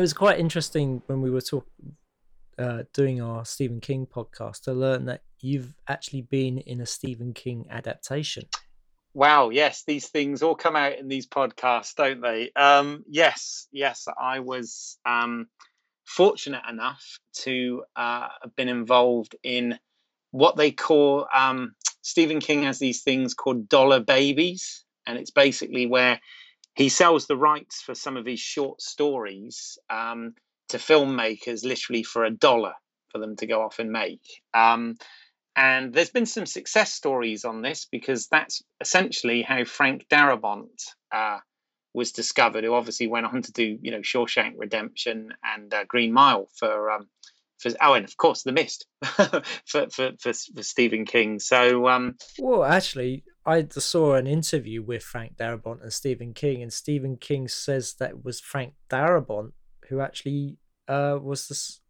it was quite interesting when we were uh, doing our Stephen King podcast to learn that you've actually been in a Stephen King adaptation. Wow, yes, these things all come out in these podcasts, don't they? Um, yes, yes, I was um, fortunate enough to uh, have been involved in what they call um, Stephen King has these things called dollar babies, and it's basically where he sells the rights for some of his short stories um, to filmmakers literally for a dollar for them to go off and make. Um, and there's been some success stories on this because that's essentially how Frank Darabont uh, was discovered, who obviously went on to do, you know, Shawshank Redemption and uh, Green Mile for, um, for oh, and of course, The Mist for, for, for, for Stephen King. So, um, well, actually, I saw an interview with Frank Darabont and Stephen King, and Stephen King says that it was Frank Darabont who actually uh, was this,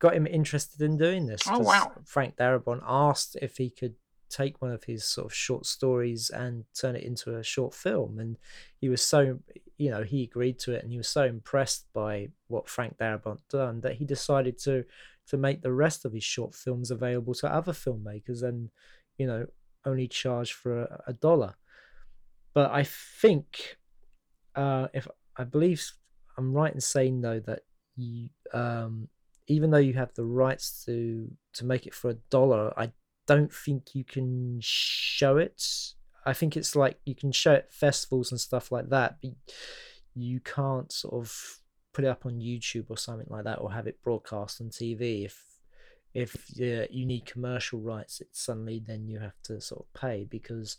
got him interested in doing this. Oh wow! Frank Darabont asked if he could take one of his sort of short stories and turn it into a short film, and he was so you know he agreed to it, and he was so impressed by what Frank Darabont done that he decided to to make the rest of his short films available to other filmmakers, and you know only charge for a, a dollar. But I think, uh, if I believe I'm right in saying though that you um, even though you have the rights to to make it for a dollar, I don't think you can show it. I think it's like you can show it festivals and stuff like that, but you can't sort of put it up on YouTube or something like that, or have it broadcast on TV. If if you need commercial rights, it's suddenly then you have to sort of pay because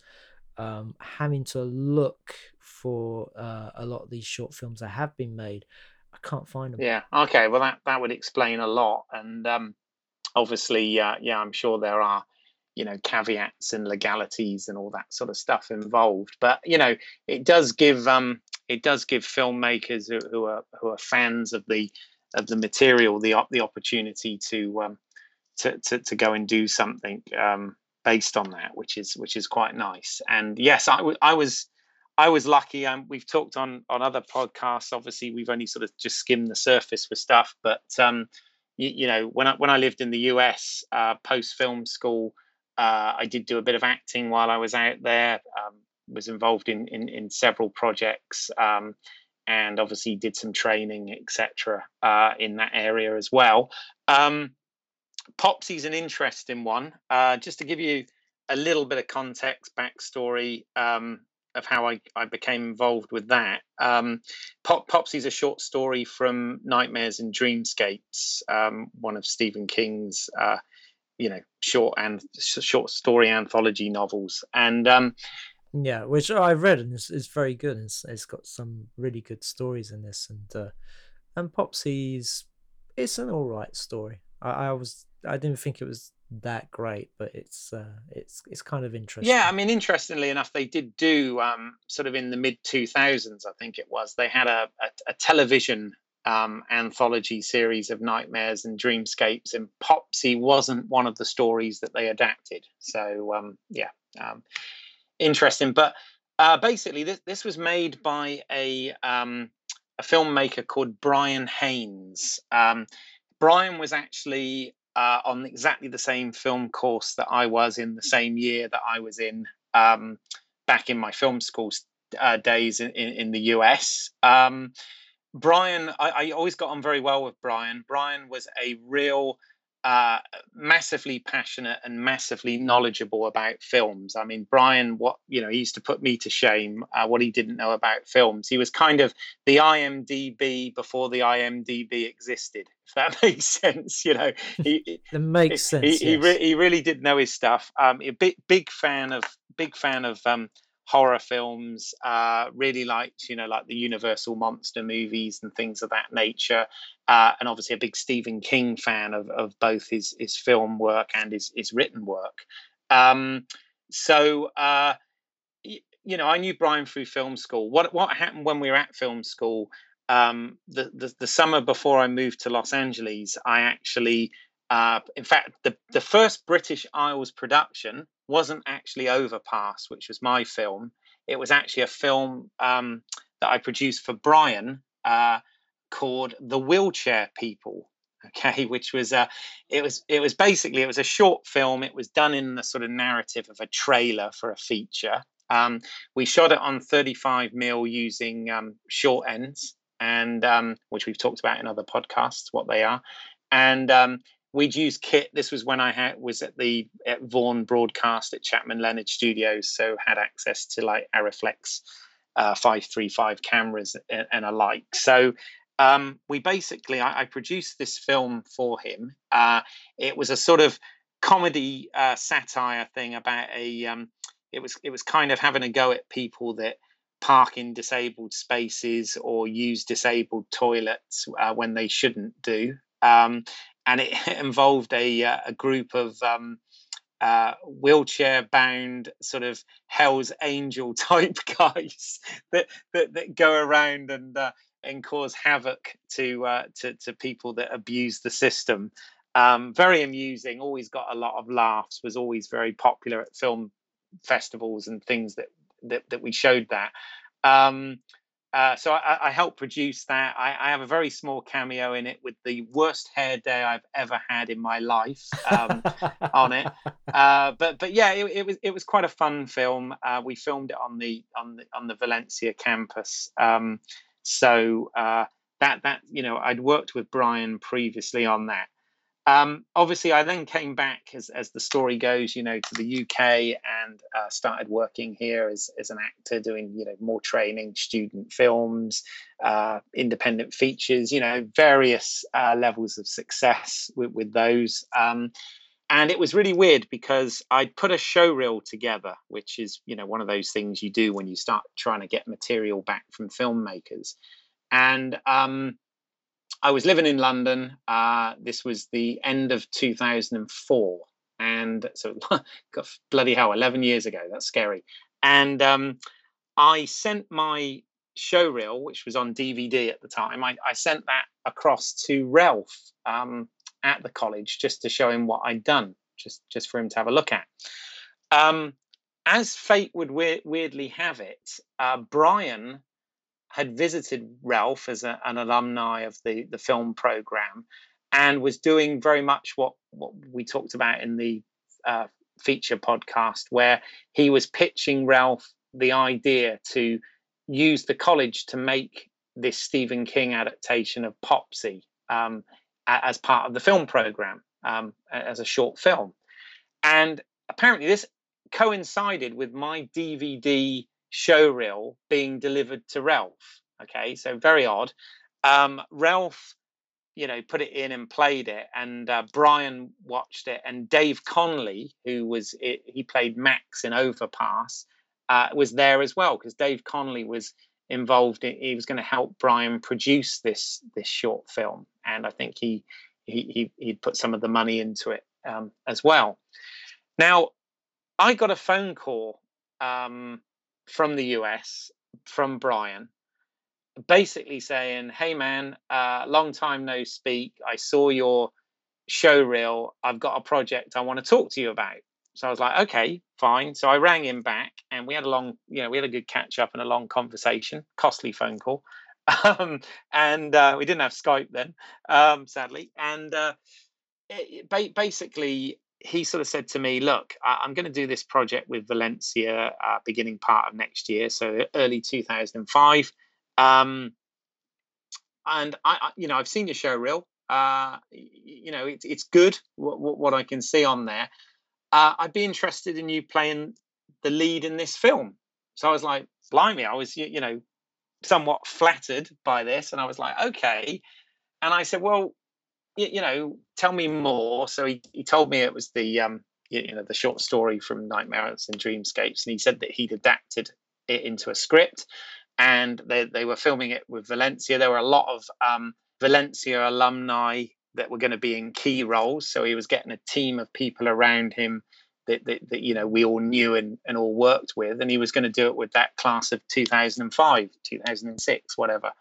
um, having to look for uh, a lot of these short films that have been made I can't find them. Yeah. Okay. Well, that that would explain a lot, and um, obviously, uh, yeah, I'm sure there are, you know, caveats and legalities and all that sort of stuff involved. But you know, it does give um, it does give filmmakers who, who are who are fans of the of the material the the opportunity to um, to, to to go and do something um, based on that, which is which is quite nice. And yes, I, w- I was I was lucky. Um, we've talked on on other podcasts. Obviously, we've only sort of just skimmed the surface for stuff. But um, you, you, know, when I when I lived in the US uh, post film school, uh, I did do a bit of acting while I was out there. Um, was involved in in, in several projects, um, and obviously did some training, etc. Uh, in that area as well. Um, Popsy's an interesting one. Uh, just to give you a little bit of context, backstory. Um, of how I, I became involved with that. Um, Pop Popsy's a short story from Nightmares and Dreamscapes, um, one of Stephen King's, uh, you know, short and short story anthology novels, and um, yeah, which I've read and it's, it's very good. It's, it's got some really good stories in this, and uh, and Popsy's it's an all right story. I, I was I didn't think it was that great, but it's uh, it's it's kind of interesting. Yeah, I mean, interestingly enough, they did do um, sort of in the mid two thousands, I think it was. They had a a, a television um, anthology series of nightmares and dreamscapes, and Popsy wasn't one of the stories that they adapted. So um, yeah, um, interesting. But uh, basically, this this was made by a um, a filmmaker called Brian Haynes. Um, Brian was actually uh, on exactly the same film course that I was in the same year that I was in um, back in my film school uh, days in, in, in, the US. Brian, I, I, always got on very well with Brian. Brian was a real uh, massively passionate and massively knowledgeable about films. I mean, Brian, what you know, he used to put me to shame uh, what he didn't know about films. He was kind of the IMDb before the IMDb existed, if that makes sense. You know, he, it makes sense. He, yes. he, re- he, really did know his stuff. Um, a big big fan of big fan of um, horror films. Uh, really liked, you know, like the Universal monster movies and things of that nature. Uh, and obviously a big Stephen King fan of, of both his his film work and his his written work. Um, so uh, y- you know, I knew Brian through film school. What what happened when we were at film school? Um, the, the the summer before I moved to Los Angeles, I actually uh, in fact, the, the first British Isles production wasn't actually Overpass, which was my film. It was actually a film um, that I produced for Brian, uh, called The Wheelchair People. Okay, which was uh, it was it was basically it was a short film. It was done in the sort of narrative of a trailer for a feature. Um, we shot it on 35 mil using um, short ends, and um, which we've talked about in other podcasts, what they are. And um, we'd use kit. This was when I had was at the at Vaughan Broadcast at Chapman Leonard Studios, so had access to like Arriflex uh, 535 cameras and, and alike. So um, we basically I, I, produced this film for him. Uh, it was a sort of comedy uh, satire thing about a. Um, it was it was kind of having a go at people that park in disabled spaces or use disabled toilets uh, when they shouldn't do. Um, and it involved a uh, a group of um, uh, wheelchair bound sort of Hell's Angel type guys that, that, that go around and uh, and cause havoc to uh, to to people that abuse the system. Um, very amusing. Always got a lot of laughs. Was always very popular at film festivals and things that that, that we showed that. Um, uh, so I, I helped produce that. I, I, have a very small cameo in it with the worst hair day I've ever had in my life um, on it. Uh, but but yeah, it, it, was it was quite a fun film. Uh, we filmed it on the on the on the Valencia campus. Um, so uh, that that you know I'd worked with Brian previously on that. Um, obviously, I then came back as, as the story goes, you know, to the UK and uh, started working here as, as an actor, doing you know more training, student films, uh, independent features, you know, various uh, levels of success with, with those. Um, and it was really weird because I'd put a show reel together, which is you know one of those things you do when you start trying to get material back from filmmakers, and um, I was living in London. Uh, this was the end of 2004, and so bloody hell, 11 years ago. That's scary. And um, I sent my show reel, which was on DVD at the time. I, I sent that across to Ralph. Um, at the college just to show him what I'd done, just just for him to have a look at. Um, as fate would we- weirdly have it, uh, Brian had visited Ralph as a, an alumni of the the film program, and was doing very much what what we talked about in the uh, feature podcast, where he was pitching Ralph the idea to use the college to make this Stephen King adaptation of Popsy. Um, as part of the film program um, as a short film. And apparently, this coincided with my DVD show reel being delivered to Ralph. Okay, so very odd. Um, Ralph, you know, put it in and played it, and uh, Brian watched it, and Dave Conley, who was it, he played Max in Overpass, uh, was there as well because Dave Conley was involved in, he was going to help Brian produce this this short film and I think he he he would put some of the money into it um, as well. Now, I got a phone call um, from the US from Brian, basically saying, "Hey man, uh, long time no speak. I saw your show reel. I've got a project I want to talk to you about." So I was like, "Okay, fine." So I rang him back, and we had a long, you know, we had a good catch up and a long conversation. Costly phone call. um, and uh, we didn't have Skype then, um, sadly. And uh, it, ba- basically, he sort of said to me, "Look, I- am going to do this project with Valencia uh, beginning part of next year, so early 2005." Um, and I, I, you know, I've seen your show reel. Uh, you know, it's it's good what, what I can see on there. Uh, I'd be interested in you playing the lead in this film. So I was like, blimey, I was, you, you know, somewhat flattered by this, and I was like, okay. And I said, well, you, you know, tell me more. So he, he told me it was the um, you, know the short story from Nightmares and Dreamscapes, and he said that he'd adapted it into a script, and they they were filming it with Valencia. There were a lot of um, Valencia alumni that were going to be in key roles, so he was getting a team of people around him that, that, that, you know we all knew and, and all worked with and he was going to do it with that class of 2005 2006 whatever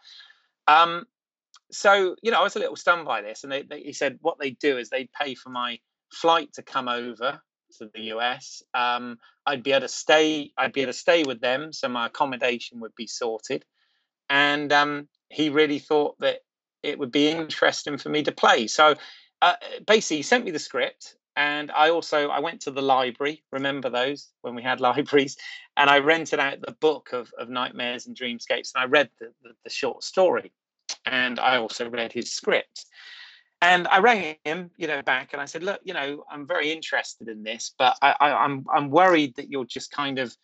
um, so you know i was a little stunned by this and they, they, he said what they do is they pay for my flight to come over to the us um, i'd be able to stay i'd be able to stay with them so my accommodation would be sorted and um, he really thought that it would be interesting for me to play. So uh, basically, he sent me the script, and I also I went to the library. Remember those when we had libraries, and I rented out the book of, of Nightmares and Dreamscapes, and I read the, the, the short story, and I also read his script. And I rang him, you know, back, and I said, "Look, you know, I'm very interested in this, but I, I, I'm I'm worried that you're just kind of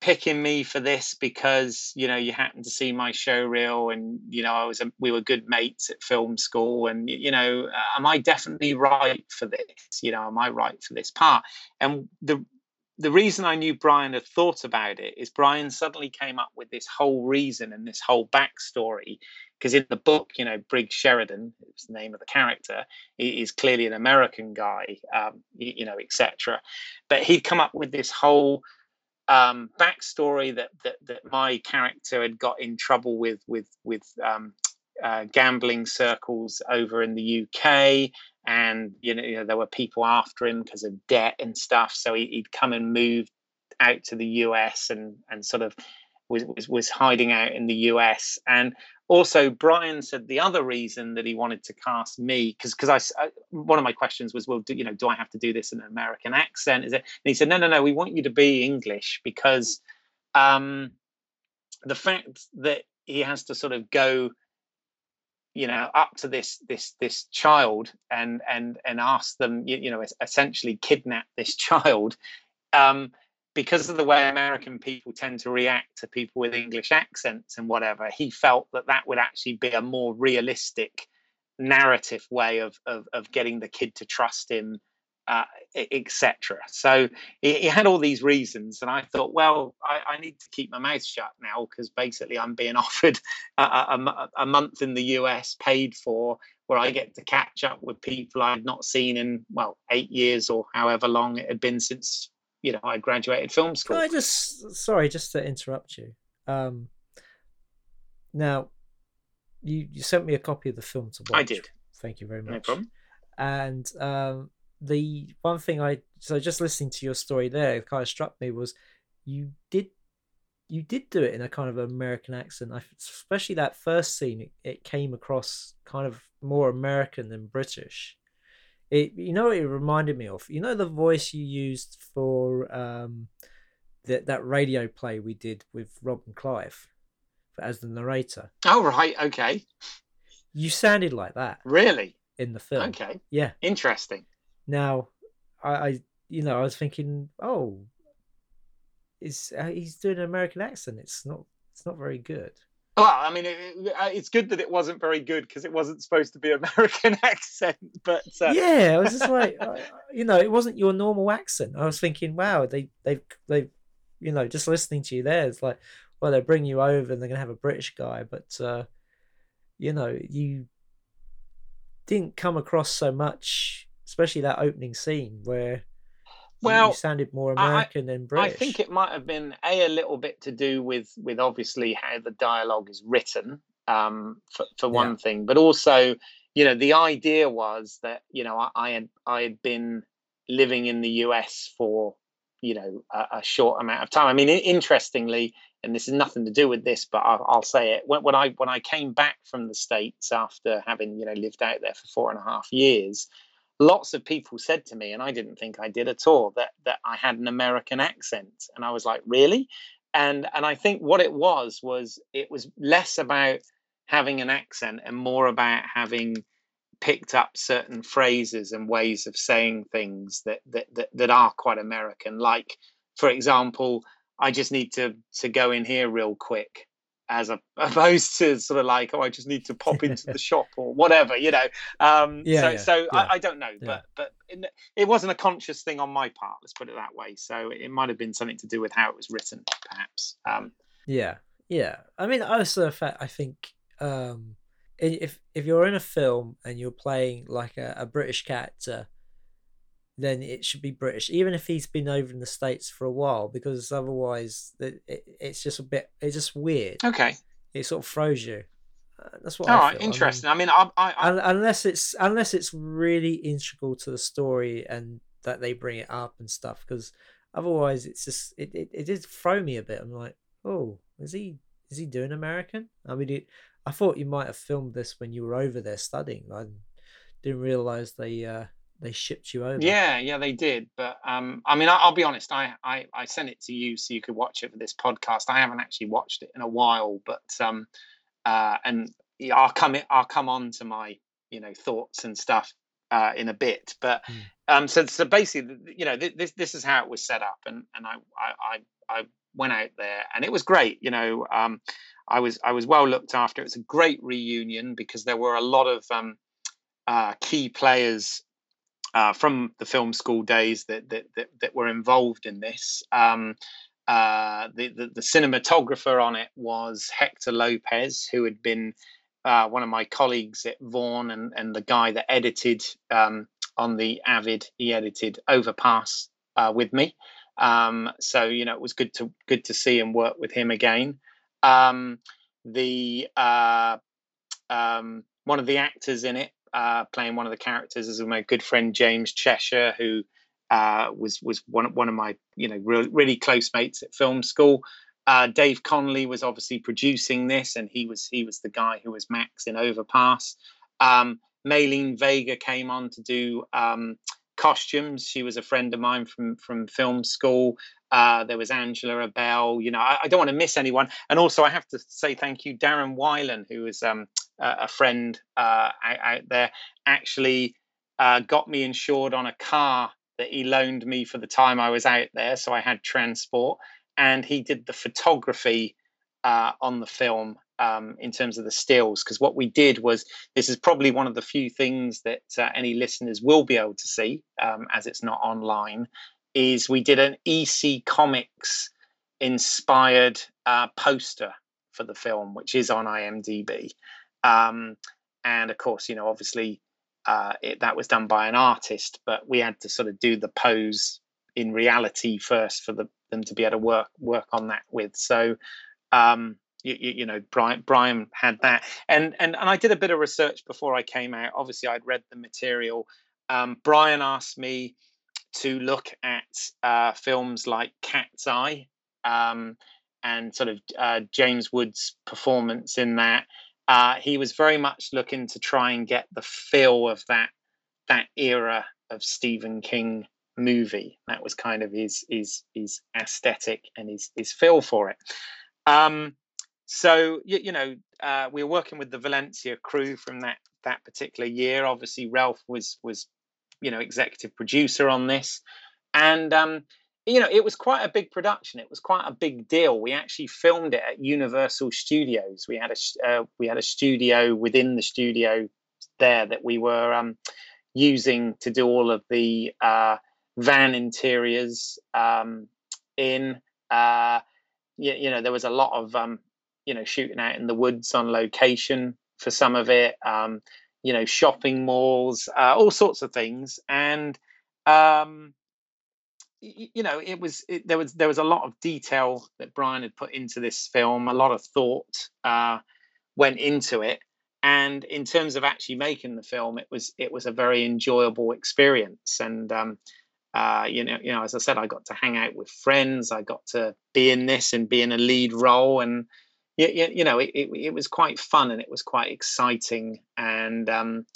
picking me for this because you know you happened to see my show reel and you know I was a, we were good mates at film school and you know uh, am I definitely right for this you know am I right for this part and the the reason I knew Brian had thought about it is Brian suddenly came up with this whole reason and this whole backstory because in the book you know Briggs Sheridan is the name of the character is clearly an American guy um, you, you know etc but he'd come up with this whole um, backstory that, that that my character had got in trouble with with with um, uh, gambling circles over in the UK, and you know, you know there were people after him because of debt and stuff. So he, would come and move out to the US and and sort of was, was, was hiding out in the US. And also, Brian said the other reason that he wanted to cast me because because I, I, one of my questions was, well, do, you know, do I have to do this in an American accent? Is it? And he said, no, no, no, we want you to be English because um, the fact that he has to sort of go you know up to this this this child and and and ask them you, you know essentially kidnap this child um because of the way American people tend to react to people with English accents and whatever, he felt that that would actually be a more realistic narrative way of of, of getting the kid to trust him, uh, etc. So he, he, had all these reasons, and I thought, well, I, I need to keep my mouth shut now because basically I'm being offered a, a, a month in the US, paid for, where I get to catch up with people I'd not seen in well eight years or however long it had been since you know I graduated film school. I just sorry, just to interrupt you. Um, now, you you sent me a copy of the film to watch. I did. Thank you very much. No problem. And um, the one thing I so just listening to your story there, it kind of struck me was you did you did do it in a kind of American accent. I, especially that first scene, it, it came across kind of more American than British. It you know it reminded me of you know the voice you used for um that that radio play we did with Rob and Clive as the narrator. Oh right, okay. You sounded like that. Really? In the film. Okay. Yeah. Interesting. Now, I, I you know I was thinking, oh, is uh, he's doing an American accent? It's not it's not very good. Well, I mean, it, uh, it's good that it wasn't very good because it wasn't supposed to be American accent. But uh... yeah, I was just like, uh, you know, it wasn't your normal accent. I was thinking, wow, they they've they, you know, just listening to you there, it's like, well, they bring you over and they're gonna have a British guy, but uh, you know, you didn't come across so much, especially that opening scene where well, you sounded more American I, than British. I think it might have been a a little bit to do with with obviously how the dialogue is written, um, for for one yeah. thing, but also, you know, the idea was that you know I, I had I had been living in the US for you know a, a, short amount of time. I mean, interestingly, and this is nothing to do with this, but I'll, I'll say it. When, when, I when I came back from the states after having you know lived out there for four and a half years, lots of people said to me, and I didn't think I did at all, that that I had an American accent, and I was like, really? And and I think what it was was it was less about having an accent and more about having picked up certain phrases and ways of saying things that that that, that are quite American. Like, for example, I just need to to go in here real quick as a, opposed to sort of like, oh, I just need to pop into the shop or whatever, you know. Um, yeah, so yeah, so yeah. I, I, don't know, but but it wasn't a conscious thing on my part. Let's put it that way. So it might have been something to do with how it was written, perhaps. Um, yeah, yeah. I mean, also, the fact I think um, if if you're in a film and you're playing like a, a British character then it should be British, even if he's been over in the states for a while, because otherwise it, it, it's just a bit, it's just weird. Okay. It sort of throws you. Uh, that's what. All I right, interesting. I mean, I, mean I, I, unless it's unless it's really integral to the story and that they bring it up and stuff, because otherwise it's just it, it, it did throw me a bit. I'm like, oh, is he is he doing American? I mean, it, I thought you might have filmed this when you were over there studying. I didn't realize they uh, they shipped you over. Yeah, yeah, they did. But um, I mean, I, will be honest. I, I I sent it to you so you could watch it for this podcast. I haven't actually watched it in a while, but um, uh, and I'll come I'll come on to my you know thoughts and stuff uh, in a bit. But mm. um, so so basically, you know, this this is how it was set up, and and I I I, I went out there, and it was great. You know, um, I was I was well looked after. It was a great reunion because there were a lot of um, uh, key players uh, from the film school days that that that, that were involved in this. Um, uh, the, the, the cinematographer on it was Hector Lopez, who had been uh, one of my colleagues at Vaughan, and and the guy that edited um, on the Avid, he edited Overpass uh, with me. Um, so you know it was good to good to see and work with him again. Um, the uh, um, one of the actors in it uh, playing one of the characters is my good friend James Cheshire, who uh, was was one one of my you know re- really close mates at film school. Uh, Dave Connolly was obviously producing this, and he was he was the guy who was Max in Overpass. Um, Maylene Vega came on to do um, costumes. She was a friend of mine from from film school. Uh, there was Angela Abel. You know, I, I, don't want to miss anyone. And also, I have to say thank you, Darren Weiland, who was um, a friend uh, out, out, there, actually uh, got me insured on a car that he loaned me for the time I was out there. So I had transport, and he did the photography uh, on the film um, in terms of the stills. Because what we did was this is probably one of the few things that uh, any listeners will be able to see, um, as it's not online is we did an EC Comics inspired uh, poster for the film, which is on IMDb. Um, and of course, you know, obviously uh, it, that was done by an artist, but we had to sort of do the pose in reality first for the, them to be able to work work on that with. So, um, you, you, know, Brian Brian had that, and and and I did a bit of research before I came out. Obviously, I'd read the material. Um, Brian asked me to look at uh, films like Cat's Eye um, and sort of uh, James Woods' performance in that. Uh, he was very much looking to try and get the feel of that that era of Stephen King movie. That was kind of his his his aesthetic and his his feel for it. Um, so you, you know, uh, we were working with the Valencia crew from that that particular year. Obviously, Ralph was was you know executive producer on this, and um, you know it was quite a big production. It was quite a big deal. We actually filmed it at Universal Studios. We had a uh, we had a studio within the studio there that we were um, using to do all of the uh, van interiors um, in. Uh, you, you, know, there was a lot of um, you know shooting out in the woods on location for some of it. Um, you know, shopping malls, uh, all sorts of things, and um, you, know, it was it, there was there was a lot of detail that Brian had put into this film. A lot of thought uh, went into it, and in terms of actually making the film, it was it was a very enjoyable experience. And um, uh, you know, you know, as I said, I got to hang out with friends. I got to be in this and be in a lead role, and you, you know, it, it, it, was quite fun and it was quite exciting. And, um,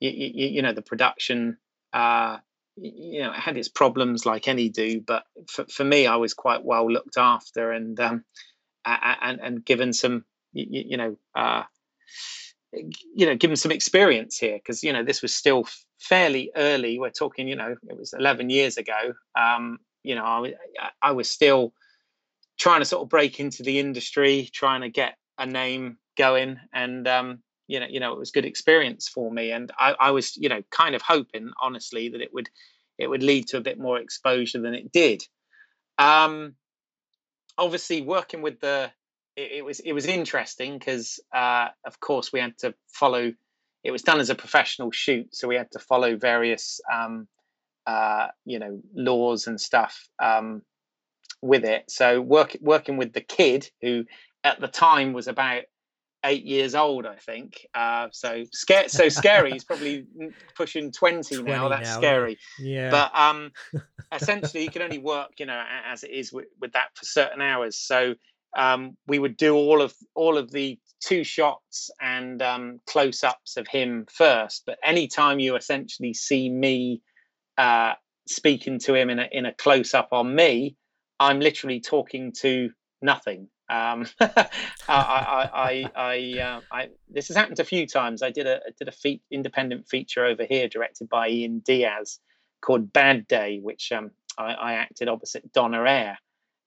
you, you, you know, the production, uh, you know, it had its problems like any do, but for, for me, I was quite well looked after and, um, and, and given some, you, you know, uh, you know, given some experience here because, you know, this was still fairly early. We're talking, you know, it was 11 years ago. Um, you know, I, I was still, trying to sort of break into the industry, trying to get a name going, and um, you know, you know, it was good experience for me, and I, I was, you know, kind of hoping, honestly, that it would it would lead to a bit more exposure than it did. Um, obviously, working with the it, it was it was interesting because, uh, of course, we had to follow. It was done as a professional shoot, so we had to follow various, um, uh, you know, laws and stuff um, with it. So work, working with the kid who at the time was about eight years old, I think. Uh, so scary. So scary. He's probably pushing twenty, 20 now. That's now, scary. Yeah. But um, essentially, he can only work, you know, as it is with, with that for certain hours. So um, we would do all of all of the two shots and um, close ups of him first. But anytime you essentially see me uh, speaking to him in a, in a close up on me, I'm literally talking to nothing. Um, I, I, I, I, uh, I, this has happened a few times. I did a did a fe- independent feature over here directed by Ian Diaz called Bad Day, which um, I, I acted opposite Donna Air,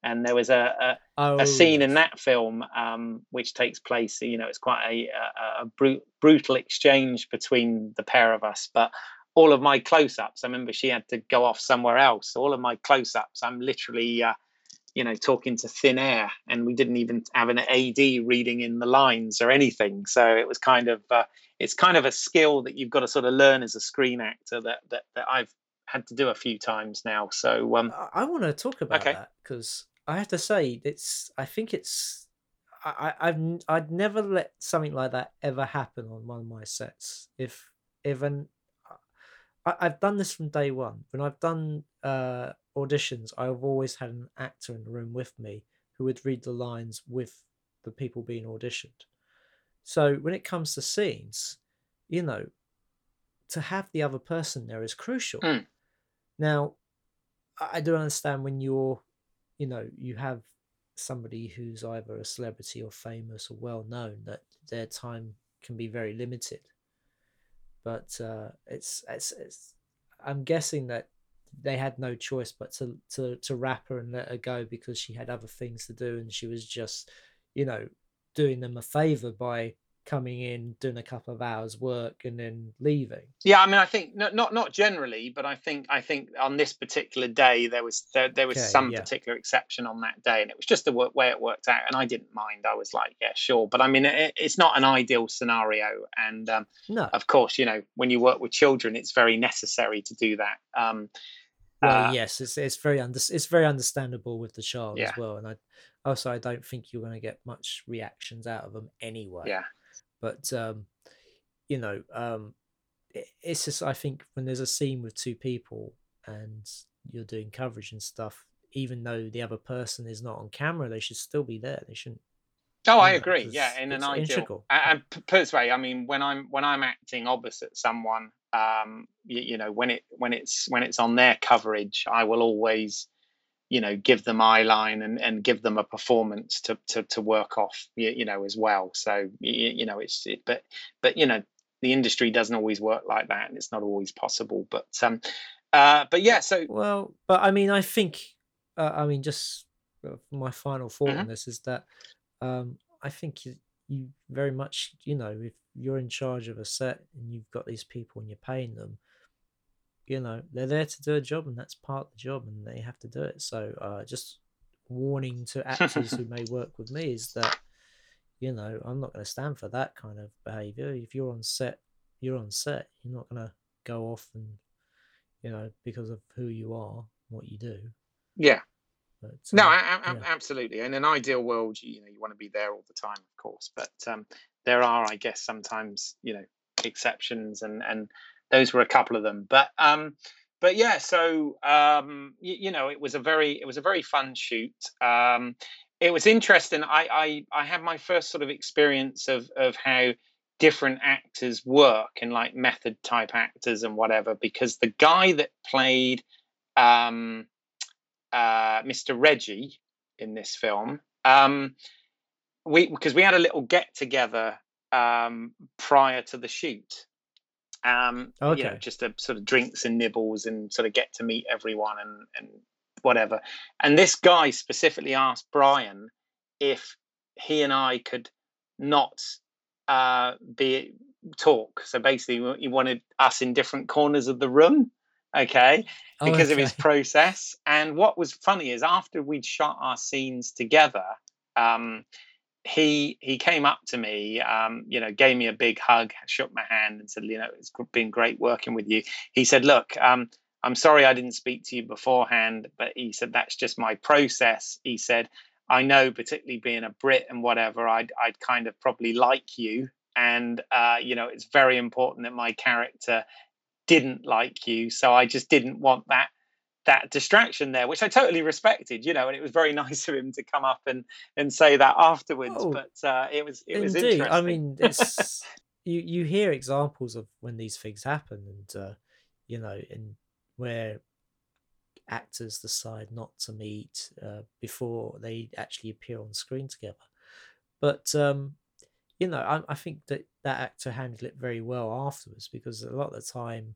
and there was a a, oh. a scene in that film um, which takes place. You know, it's quite a, a, a brut- brutal exchange between the pair of us, but all of my close-ups. I remember she had to go off somewhere else. All of my close-ups, I'm literally. Uh, you know talking to thin air and we didn't even have an ad reading in the lines or anything so it was kind of uh, it's kind of a skill that you've got to sort of learn as a screen actor that that, that i've had to do a few times now so um i, I want to talk about okay. that because i have to say it's i think it's I, I've I'd never let something like that ever happen on one of my sets. If even I, have done this from day one. When I've done uh, auditions, I've always had an actor in the room with me who would read the lines with the people being auditioned. So when it comes to scenes, you know, to have the other person there is crucial. Mm. Now, I do understand when you're, you know, you have somebody who's either a celebrity or famous or well known that their time can be very limited. But uh, it's, it's, it's I'm guessing that they had no choice but to to to wrap her and let her go because she had other things to do and she was just you know doing them a favor by coming in doing a couple of hours work and then leaving yeah i mean i think not not, not generally but i think i think on this particular day there was there, there was okay, some yeah. particular exception on that day and it was just the way it worked out and i didn't mind i was like yeah sure but i mean it, it's not an ideal scenario and um, no. of course you know when you work with children it's very necessary to do that um, well, uh, yes, it's it's very under, it's very understandable with the child yeah. as well, and I also I don't think you're going to get much reactions out of them anyway. Yeah, but um, you know, um, it, it's just I think when there's a scene with two people and you're doing coverage and stuff, even though the other person is not on camera, they should still be there. They shouldn't Oh, I agree. Yeah, in an ideal. Integral. And put this way, I mean, when I'm when I'm acting opposite someone, um, you, you, know, when it when it's when it's on their coverage, I will always, you know, give them eye line and, and give them a performance to to, to work off, you, you know, as well. So you, you know, it's it, but but you know, the industry doesn't always work like that, and it's not always possible. But um, uh, but yeah. So well, but I mean, I think, uh, I mean, just uh, my final thought mm-hmm. on this is that um, I think you, you very much, you know, if you're in charge of a set and you've got these people and you're paying them, you know, they're there to do a job and that's part of the job and they have to do it. So, uh, just warning to actors who may work with me is that, you know, I'm not going to stand for that kind of behavior. If you're on set, you're on set. You're not going to go off and, you know, because of who you are, what you do. Yeah. But, no, um, I, I, yeah. absolutely. In an ideal world, you, you, know, you want to be there all the time, of course. But um, there are, I guess, sometimes you know exceptions, and and those were a couple of them. But um, but yeah, so um, you, you know, it was a very it was a very fun shoot. Um, it was interesting. I I I had my first sort of experience of of how different actors work and like method type actors and whatever because the guy that played um uh, Mr. Reggie in this film. Um, we because we had a little get together um, prior to the shoot. Um, okay. You know, just a sort of drinks and nibbles and sort of get to meet everyone and and whatever. And this guy specifically asked Brian if he and I could not uh, be talk. So basically, he wanted us in different corners of the room okay, oh, because okay. of his process. And what was funny is after we'd shot our scenes together, um, he he came up to me, um, you know, gave me a big hug, shook my hand, and said, you know, it's been great working with you. He said, look. Um, I'm sorry I didn't speak to you beforehand, but he said that's just my process. He said, I know, particularly being a Brit and whatever, I'd I'd kind of probably like you, and uh, you know, it's very important that my character didn't like you. So I just didn't want that that distraction there, which I totally respected, you know, and it was very nice of him to come up and and say that afterwards. Oh, but uh, it was it was interesting. I mean, it's you you hear examples of when these things happen, and uh, you know, in where actors decide not to meet uh, before they actually appear on screen together. But um, you know, I, I think that that actor handled it very well afterwards because a lot of the time,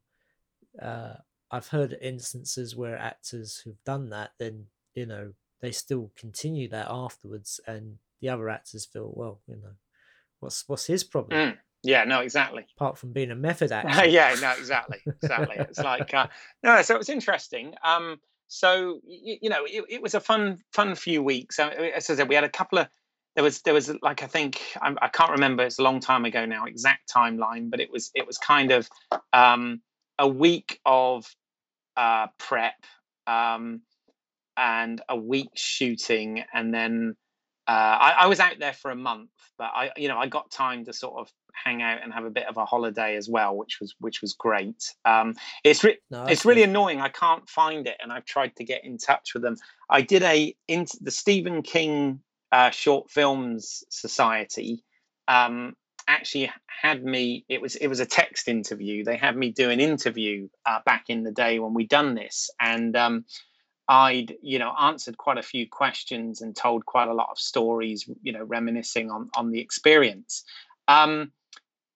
uh, I've heard instances where actors who've done that, then you know, they still continue that afterwards, and the other actors feel, well, you know, what's what's his problem? Mm. Yeah, no, exactly. Apart from being a method actor. yeah, no, exactly, exactly. it's like uh, no, so it was interesting. Um, so you, you know, it, it, was a fun, fun few weeks. As I said, we had a couple of there was there was like I think I, I can't remember. It's a long time ago now, exact timeline, but it was it was kind of um, a week of uh, prep um, and a week shooting, and then uh, I, I, was out there for a month, but I, you know, I got time to sort of hang out and have a bit of a holiday as well, which was which was great. Um, it's re- no, it's really annoying. I can't find it, and I've tried to get in touch with them. I did a in the Stephen King uh, Short Films Society. Um, actually had me it was it was a text interview they had me do an interview uh, back in the day when we'd done this and um, i'd you know answered quite a few questions and told quite a lot of stories you know reminiscing on on the experience um,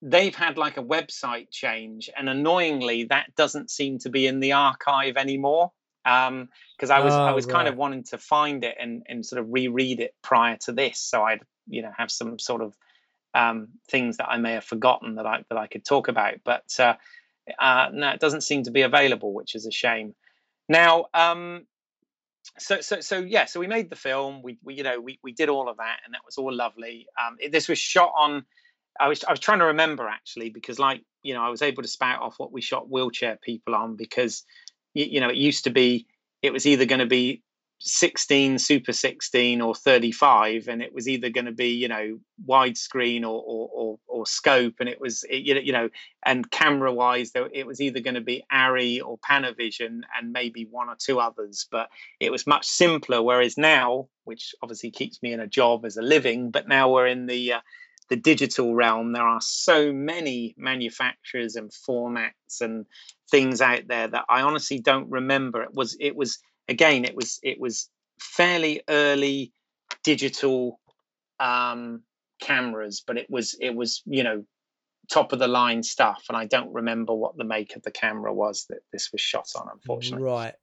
they've had like a website change and annoyingly that doesn't seem to be in the archive anymore because um, I was oh, I was right. kind of wanting to find it and and sort of reread it prior to this, so I'd you know have some sort of um, things that I may have forgotten that I that I could talk about. But uh, uh, no, it doesn't seem to be available, which is a shame. Now, um, so so so yeah, so we made the film. We, we you know we we did all of that, and that was all lovely. Um, it, this was shot on. I was I was trying to remember actually because like you know I was able to spout off what we shot wheelchair people on because you, you know it used to be it was either going to be 16 super 16 or 35 and it was either going to be you know widescreen or, or or, or scope and it was it, you know and camera wise though it was either going to be ARRI or Panavision and maybe one or two others but it was much simpler. Whereas now which obviously keeps me in a job as a living but now we're in the uh, the digital realm there are so many manufacturers and formats and things out there that I honestly don't remember. It was it was again, it was it was fairly early digital um, cameras, but it was it was you know top of the line stuff, and I don't remember what the make of the camera was that this was shot on. Unfortunately, right.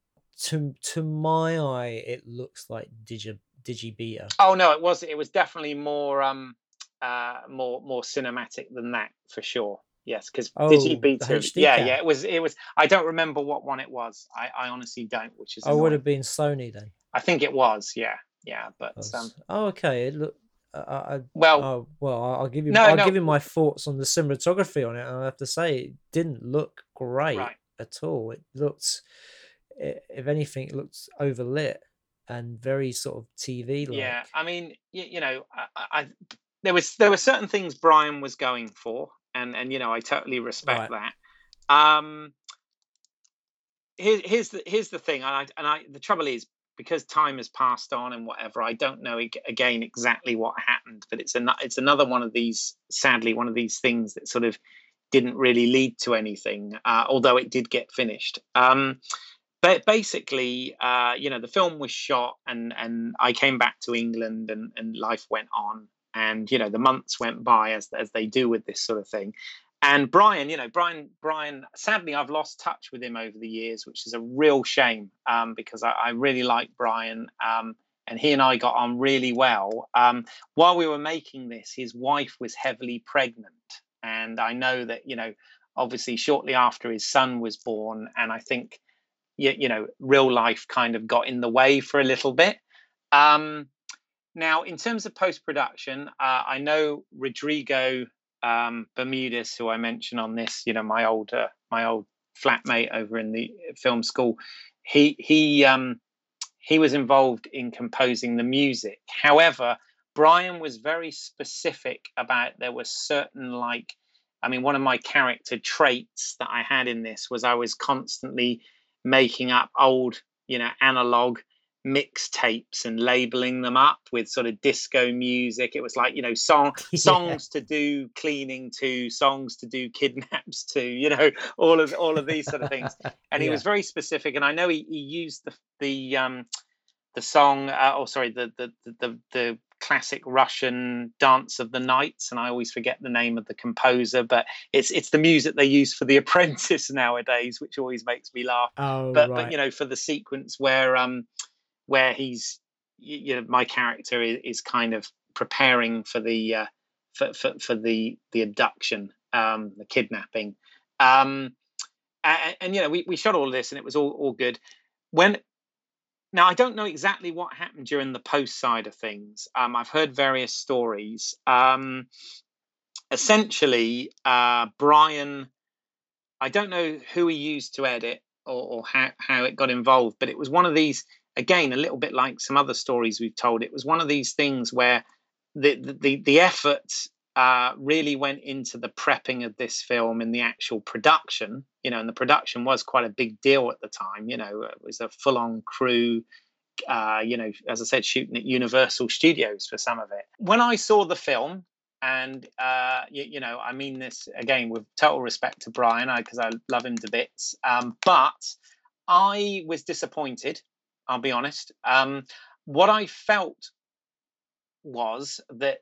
To to my eye, it looks like Digi Digibeta. Oh no, it was it was definitely more um uh more more cinematic than that for sure. Yes, because oh, Digibeta. Yeah, yeah. It was. It was. I don't remember what one it was. I, I honestly don't. Which is. I would have been Sony then. I think it was. Yeah, yeah. But um, oh, okay. It look. Uh, well, oh, well, I'll give you. No, I'll no. give you my thoughts on the cinematography on it. I have to say, it didn't look great right. at all. It looked, if anything, it looked overlit and very sort of TV like. Yeah, I mean, you, you know, I, I, there was there were certain things Brian was going for, and and you know I totally respect right. that. Um, here, here's the here's the thing, and I, and I the trouble is because time has passed on and whatever. I don't know again exactly what happened, but it's an it's another one of these sadly one of these things that sort of didn't really lead to anything, uh, although it did get finished. Um, but basically, uh, you know, the film was shot, and and I came back to England, and and life went on and you know the months went by as as they do with this sort of thing. And brian you know brian brian sadly i've lost touch with him over the years which is a real shame um, because I, I, really like brian um, and he and i got on really well. Um, while we were making this his wife was heavily pregnant and i know that you know obviously shortly after his son was born and i think you, you know real life kind of got in the way for a little bit. Um, now, in terms of post production, uh, I know Rodrigo um, Bermudez, who I mentioned on this, you know, my old uh, my old flatmate over in the film school, he he um, he was involved in composing the music. However, Brian was very specific about there were certain like, I mean, one of my character traits that I had in this was I was constantly making up old you know analog mixtapes and labeling them up with sort of disco music. It was like, you know, song yeah. songs to do cleaning to, songs to do kidnaps to, you know, all of all of these sort of things. And yeah. he was very specific. And I know he, he used the the um the song uh, oh sorry, the, the the the classic Russian Dance of the Knights, and I always forget the name of the composer, but it's it's the music they use for The Apprentice nowadays, which always makes me laugh. Oh, but right. but you know, for the sequence where um where he's you know my character is, is kind of preparing for the uh, for, for, for the the abduction um, the kidnapping. Um, and, and, you know we, we shot all this and it was all, all good. When now i don't know exactly what happened during the post side of things. Um, i've heard various stories. Um, essentially uh, brian i don't know who he used to edit or, or how, how it got involved but it was one of these again, a little bit like some other stories we've told, it was one of these things where the the the effort uh, really went into the prepping of this film and the actual production. You know, and the production was quite a big deal at the time. You know, it was a full on crew. Uh, you know, as I said, shooting at Universal Studios for some of it. When I saw the film, and uh, you, you, know, I mean this again with total respect to Brian, because I, I, love him to bits. Um, but I was disappointed I'll be honest. Um, what I felt was that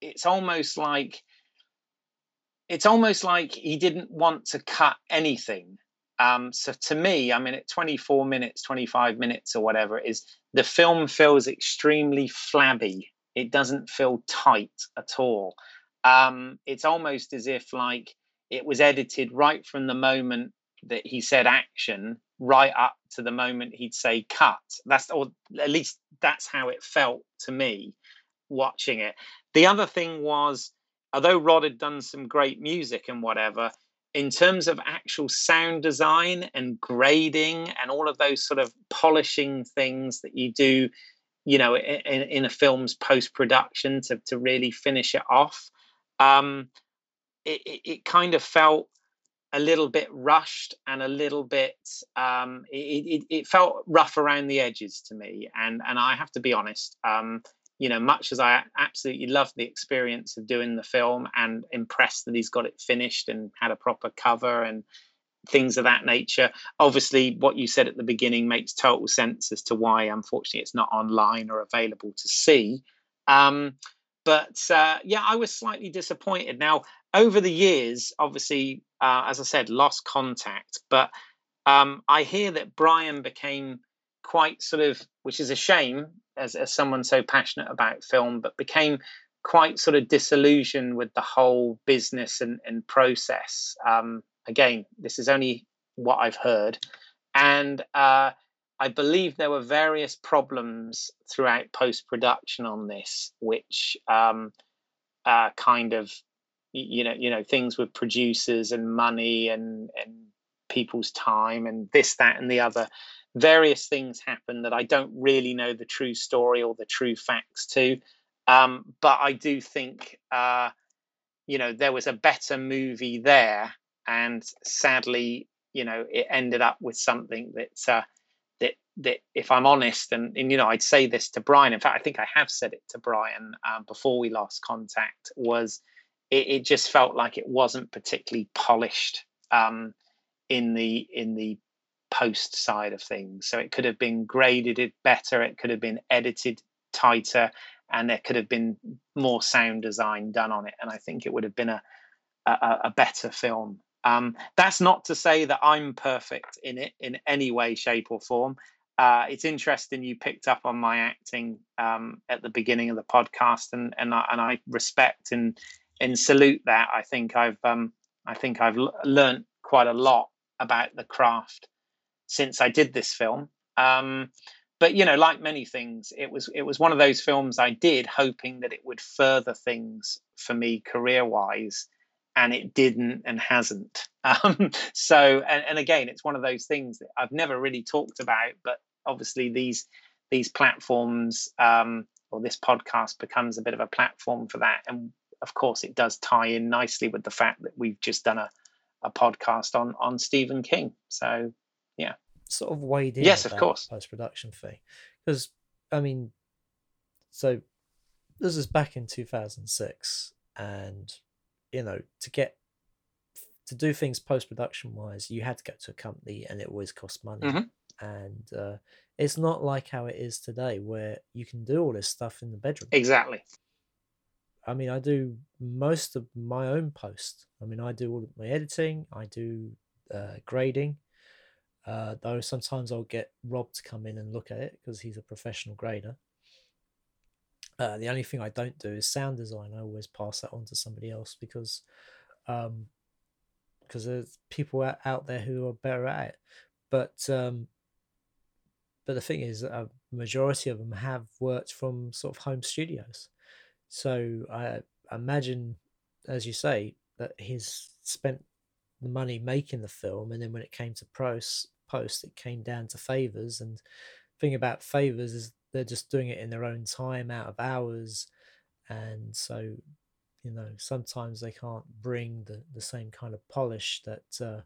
it's almost like it's almost like he didn't want to cut anything. Um, so to me, I mean, at 24 minutes, 25 minutes, or whatever it is, the film feels extremely flabby. It doesn't feel tight at all. Um, it's almost as if like it was edited right from the moment that he said action right up to the moment he'd say cut. That's or at least that's how it felt to me watching it. The other thing was, although Rod had done some great music and whatever, in terms of actual sound design and grading and all of those sort of polishing things that you do, you know, in, in a film's post production to to really finish it off, um, it, it, it kind of felt a little bit rushed and a little bit um, it, it, it, felt rough around the edges to me and and i have to be honest um, you know much as i absolutely love the experience of doing the film and impressed that he's got it finished and had a proper cover and things of that nature obviously what you said at the beginning makes total sense as to why unfortunately it's not online or available to see. Um, but uh, yeah i was slightly disappointed. Now over the years obviously uh, as I said, lost contact. But um, I hear that Brian became quite sort of, which is a shame as, as someone so passionate about film, but became quite sort of disillusioned with the whole business and, and process. Um, again, this is only what I've heard. And uh, I believe there were various problems throughout post production on this, which um, uh, kind of you know you know things with producers and money and and people's time and this that and the other. Various things happen that i don't really know the true story or the true facts to um, but i do think uh, you know there was a better movie there and sadly you know it ended up with something that uh, that that if i'm honest and, and you know i'd say this to brian in fact i think i have said it to brian uh, before we lost contact was it, it just felt like it wasn't particularly polished um, in the in the post side of things. So it could have been graded better, it could have been edited tighter, and there could have been more sound design done on it. And I think it would have been a a, a better film. Um, that's not to say that I'm perfect in it in any way, shape, or form. Uh, it's interesting you picked up on my acting um, at the beginning of the podcast, and and I, and I respect and and salute that. I think I've um, I think I've l- learned quite a lot about the craft since I did this film. Um, but you know, like many things, it was it was one of those films I did hoping that it would further things for me career wise, and it didn't and hasn't. Um, so, and, and again, it's one of those things that I've never really talked about, but obviously these these platforms um, or this podcast becomes a bit of a platform for that, and of course, it does tie in nicely with the fact that we've just done a, a podcast on on Stephen King. So, yeah. sort of weighed in. Yes, of course. Post production fee, because I mean, so this is back in two thousand six, and you know to get to do things post production wise, you had to go to a company, and it always cost money. Mm-hmm. And uh, it's not like how it is today, where you can do all this stuff in the bedroom. Exactly. I mean, I do most of my own post. I mean, I do all of my editing, I do uh, grading. Uh, though sometimes I'll get Rob to come in and look at it because he's a professional grader. Uh, the only thing I don't do is sound design. I always pass that on to somebody else because um, because there's people out, there who are better at it. But um, but the thing is, a majority of them have worked from sort of home studios. So I imagine, as you say, that he's spent the money making the film, and then when it came to post, post it came down to favors. And the thing about favors is they're just doing it in their own time, out of hours, and so you know sometimes they can't bring the the same kind of polish that. Uh,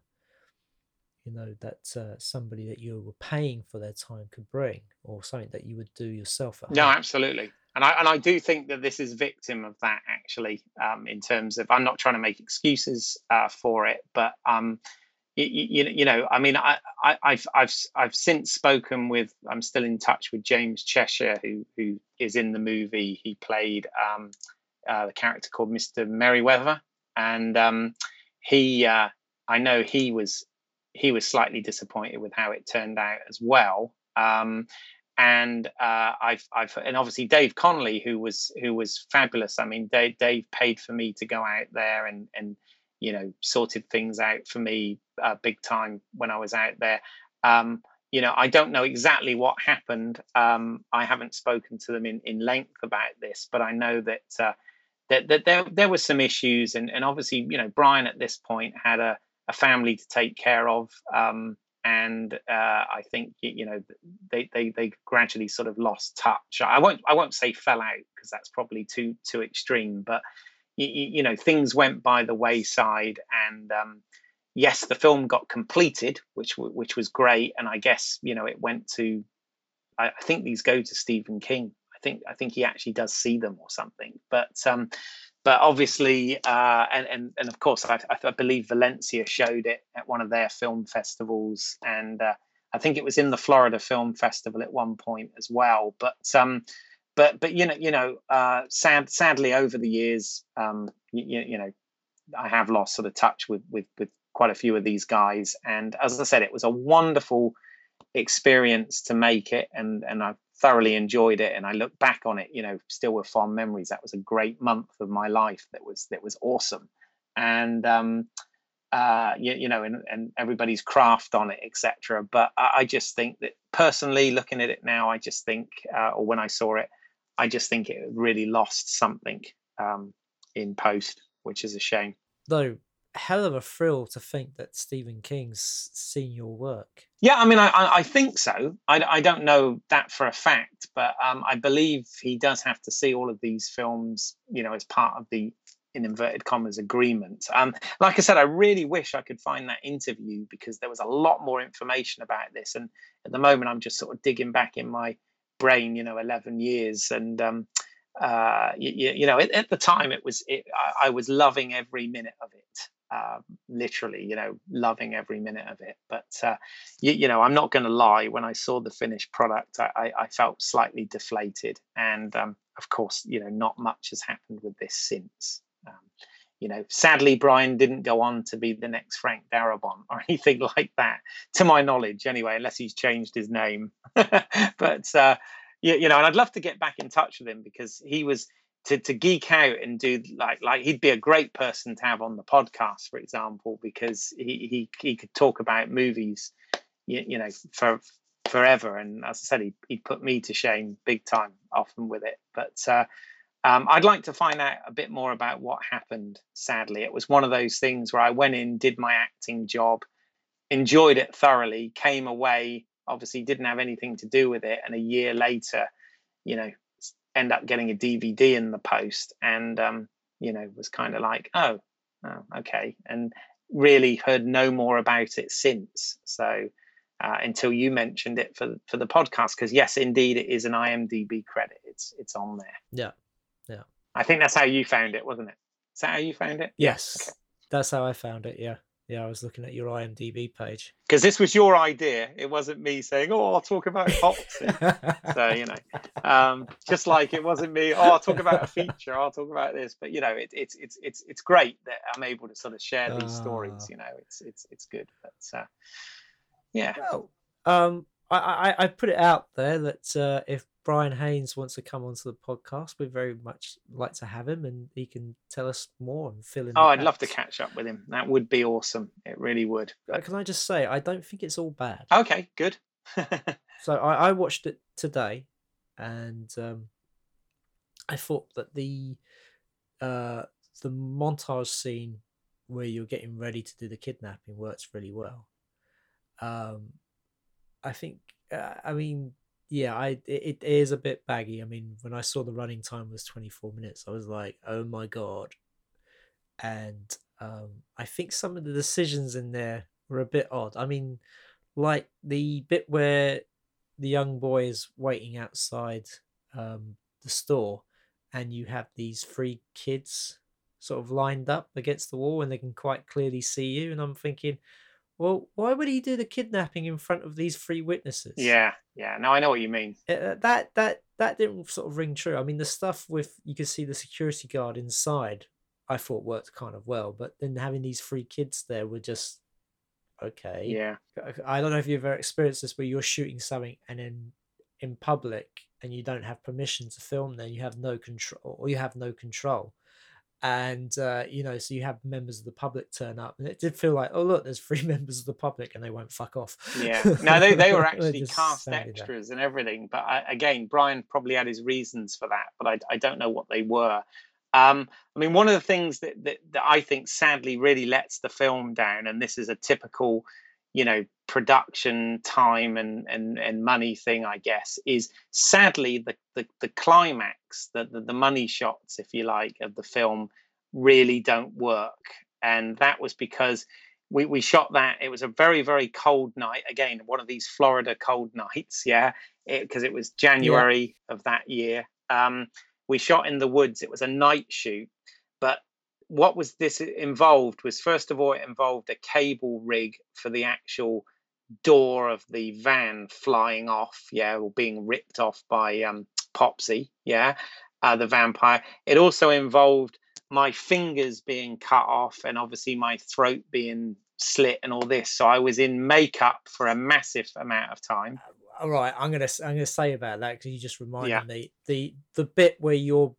you know that uh, somebody that you were paying for their time could bring or something that you would do yourself no home. absolutely and I and I do think that this is victim of that actually um, in terms of I'm not trying to make excuses uh, for it, but um, you, you, you, know I mean I, I have I've I've since spoken with I'm still in touch with James Cheshire who who is in the movie he played um, uh, the character called Mr Merriweather and um, he uh, I know he was he was slightly disappointed with how it turned out as well. Um, and uh, I've, I've, and obviously Dave Connolly, who was, who was fabulous. I mean, Dave, Dave paid for me to go out there and, and, you know, sorted things out for me uh, big time when I was out there. Um, you know, I don't know exactly what happened. Um, I haven't spoken to them in, in length about this, but I know that uh, that, that there there were some issues, and, and obviously, you know, Brian at this point had a, a family to take care of. Um, and uh, I think you know they, they they gradually sort of lost touch. I won't I won't say fell out because that's probably too too extreme, but you, you know things went by the wayside, and um, yes, the film got completed, which which was great, and I guess you know it went to I, I think these go to Stephen King. I think I think he actually does see them or something, but um, but obviously, uh, and, and and of course, I, I, believe Valencia showed it at one of their film festivals, and uh, I think it was in the Florida Film Festival at one point as well. But um, but but you know you know, uh, sad sadly over the years, um, you, you know, I have lost sort of touch with with with quite a few of these guys, and as I said, it was a wonderful experience to make it, and and I thoroughly enjoyed it and I look back on it, you know, still with fond memories. That was a great month of my life. That was that was awesome. And um uh you, you know and, and everybody's craft on it etc but I, I, just think that personally looking at it now i just think uh, or when i saw it i just think it really lost something um in post which is a shame though hell of a thrill to think that Stephen King's seen your work. Yeah, I mean, I, I think so. I, I don't know that for a fact, but um, I believe he does have to see all of these films, you know, as part of the in inverted commas agreement. Um, like I said, I really wish I could find that interview because there was a lot more information about this. And at the moment, I'm just sort of digging back in my brain, you know, 11 years. And, um, uh, you, you, know, at, at, the time, it was, it, I, I was loving every minute of it uh, literally, you know, loving every minute of it. But uh, you, you, know, I'm not going to lie. When I saw the finished product, I, I, I felt slightly deflated, and um, of course, you know, not much has happened with this since. Um, you know, sadly, Brian didn't go on to be the next Frank Darabont or anything like that, to my knowledge, anyway, unless he's changed his name. but uh, you, you know, and I'd love to get back in touch with him because he was to, to geek out and do like like he'd be a great person to have on the podcast, for example, because he he, he could talk about movies, you, you know, for forever. And as I said, he he put me to shame big time often with it. But uh, um, I'd like to find out a bit more about what happened. Sadly, it was one of those things where I went in, did my acting job, enjoyed it thoroughly, came away. Obviously, didn't have anything to do with it, and a year later, you know, end up getting a DVD in the post, and um, you know was kind of like, oh, oh, okay, and really heard no more about it since. So uh, until you mentioned it for for the podcast. Because yes, indeed, it is an IMDb credit. It's it's on there. Yeah, yeah. I think that's how you found it, wasn't it? Is that how you found it? Yes, Okay. that's how I found it. Yeah, yeah. I was looking at your IMDb page. Because this was your idea. It wasn't me saying, "Oh, I'll talk about Popsy." so you know, um, just like it wasn't me. Oh, I'll talk about a feature. I'll talk about this. But you know, it, it's it's it's it's great that I'm able to sort of share these Ah. stories. You know, it's it's it's good. But uh, yeah, Well, um, I, I I put it out there that uh, if Brian Haynes wants to come onto the podcast, we'd very much like to have him, and he can tell us more and fill in. the oh, I'd love to catch up with him. That would be awesome. It really would. Uh, Can I just say, I don't think it's all bad. Okay, good. So I, I watched it today, and um, I thought that the uh, the montage scene where you're getting ready to do the kidnapping works really well. Um, I think, uh, I mean, yeah, I it, it is a bit baggy. I mean, when I saw the running time was 24 minutes, I was like, oh my god. And um, I think some of the decisions in there were a bit odd. I mean, like the bit where the young boy is waiting outside um, the store, and you have these three kids sort of lined up against the wall, and they can quite clearly see you. And I'm thinking, well, why would he do the kidnapping in front of these three witnesses? yeah, yeah. No, I know what you mean. Uh, that that that didn't sort of ring true. I mean, the stuff with you could see the security guard inside, I thought worked kind of well, but then having these three kids there were just okay. Yeah, I don't know if you've ever experienced this where you're shooting something and then in public and you don't have permission to film there, you have no control or you have no control. And uh, you know, so you have members of the public turn up, and it did feel like, oh look, there's three members of the public, and they won't fuck off. yeah. No, they they were actually cast standing there. extras and everything. But I, again, Brian probably had his reasons for that, but I I don't know what they were. Um, I mean, one of the things that, that that I think sadly really lets the film down, and this is a typical, you know, production time and and and money thing, I guess, is sadly the the, the climax, the, the the money shots, if you like, of the film really don't work, and that was because we we shot that. It was a very very cold night. Again, one of these Florida cold nights, yeah, because it, was January of that year. Um, we shot in the woods. It was a night shoot, but what was this involved was first of all it involved a cable rig for the actual door of the van flying off, yeah, or being ripped off by um, Popsy, yeah, uh, the vampire. It also involved my fingers being cut off and obviously my throat being slit and all this. So I was in makeup for a massive amount of time. All right, I'm gonna I'm gonna say about that because you just reminded Yeah. me the the bit where you're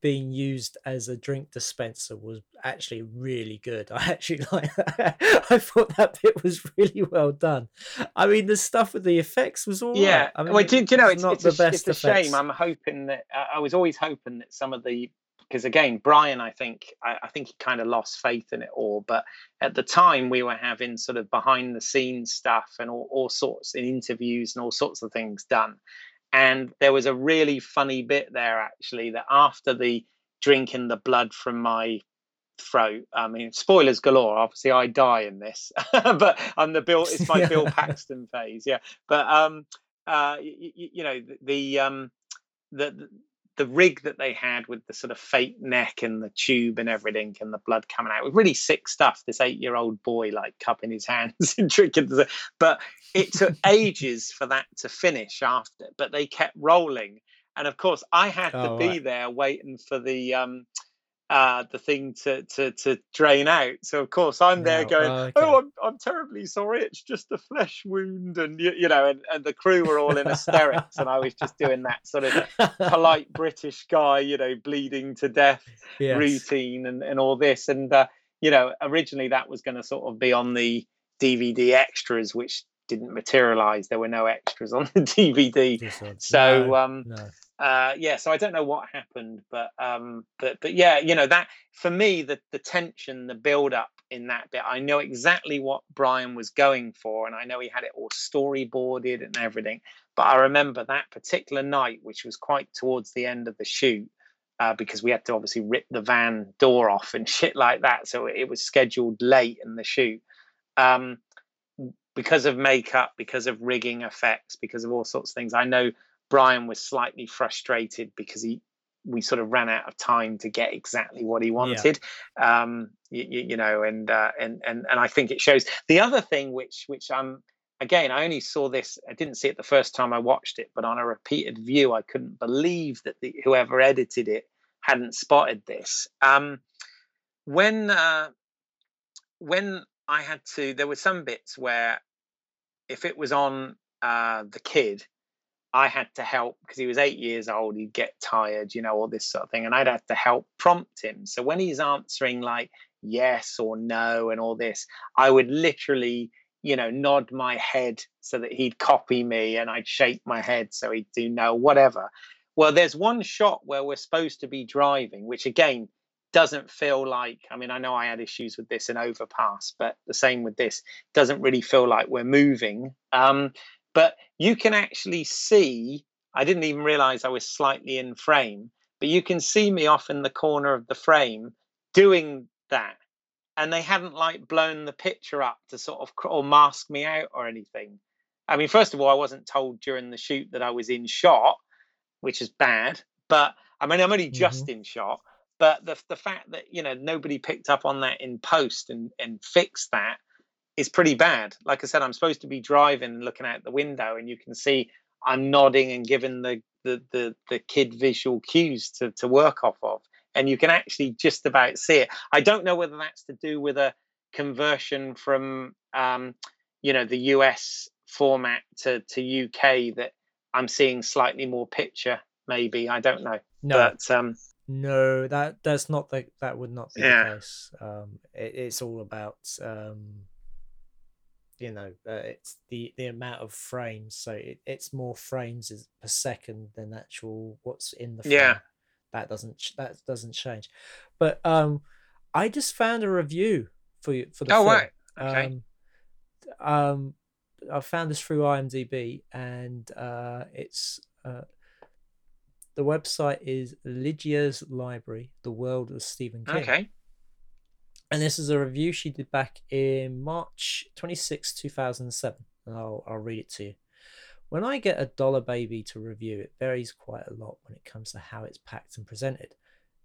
being used as a drink dispenser was actually really good. I actually like that. I thought that bit was really well done. I mean, the stuff with the effects was all yeah. right. I mean, well, do, do you know, it's it's, not it's, the a, best it's a effects. shame. I'm hoping that I was always hoping that some of the because again, Brian, I think I, I think he kind of lost faith in it all. But at the time, we were having sort of behind the scenes stuff and all, all sorts in interviews and all sorts of things done. And there was a really funny bit there actually that after the drinking the blood from my throat. I mean, spoilers galore. Obviously, I die in this, but I'm the Bill. It's my Bill Paxton phase, yeah. But um, uh, you, you know, the, the um, the the- rig that they had with the sort of fake neck and the tube and everything and the blood coming out it was really sick stuff. This eight-year-old boy like cupping his hands and drinking, the, but it took ages for that to finish after. But they kept rolling, and of course, I had to Oh, be right. there waiting for the um uh the thing to to to drain out so of course i'm there No, going oh, okay. oh I'm, I'm terribly sorry it's just a flesh wound and you, you know and, and the crew were all in hysterics and i was just doing that sort of polite british guy you know bleeding to death Yes. routine and, and all this and uh, you know originally that was going to sort of be on the dvd extras which didn't materialize there were no extras on the dvd so No, um no. Uh yeah so i don't know what happened but um but but yeah you know that for me the the tension the build up in that bit i know exactly what brian was going for and i know he had it all storyboarded and everything but i remember that particular night which was quite towards the end of the shoot uh, because we had to obviously rip the van door off and shit like that so it was scheduled late in the shoot um because of makeup, because of rigging effects, because of all sorts of things. I know Brian was slightly frustrated because he we sort of ran out of time to get exactly what he wanted. Yeah. Um, you, you, know, and uh, and and and I think it shows. The other thing, which which I'm again, I only saw this. I didn't see it the first time I watched it, but on a repeated view, I couldn't believe that the, whoever edited it hadn't spotted this. Um, when uh, when I had to, there were some bits where if it was on uh, the kid, I had to help because he was eight years old. He'd get tired, you know, all this sort of thing, and I'd have to help prompt him. So when he's answering like yes or no and all this, I would literally, you know, nod my head so that he'd copy me, and I'd shake my head so he'd do no, whatever. Well, there's one shot where we're supposed to be driving, which again doesn't feel like i mean i know i had issues with this in overpass but the same with this doesn't really feel like we're moving um, but you can actually see i didn't even realize i was slightly in frame but you can see me off in the corner of the frame doing that and they hadn't like blown the picture up to sort of or mask me out or anything i mean first of all i wasn't told during the shoot that i was in shot which is bad but i mean i'm only just mm-hmm. in shot but the the fact that you know nobody picked up on that in post and and fixed that is pretty bad. Like I said, I'm supposed to be driving and looking out the window, and you can see I'm nodding and giving the the the, the kid visual cues to to work off of, and you can actually just about see it. I don't know whether that's to do with a conversion from um, you know the US format to to UK that I'm seeing slightly more picture. Maybe I don't know. No. But um, no, that that's not the that would not be yeah. the case. Um, it, it's all about um, you know, uh, it's the the amount of frames. So it, it's more frames per second than actual what's in the frame. Yeah, that doesn't that doesn't change. But um, I just found a review for you for the oh film. right, okay. Um, um, I found this through IMDb, and uh, it's uh the website is Lilja's Library, The World of Stephen King. Okay. And this is a review she did back in March 26, 2007. And I'll, I'll read it to you. When I get a dollar baby to review, it varies quite a lot when it comes to how it's packed and presented.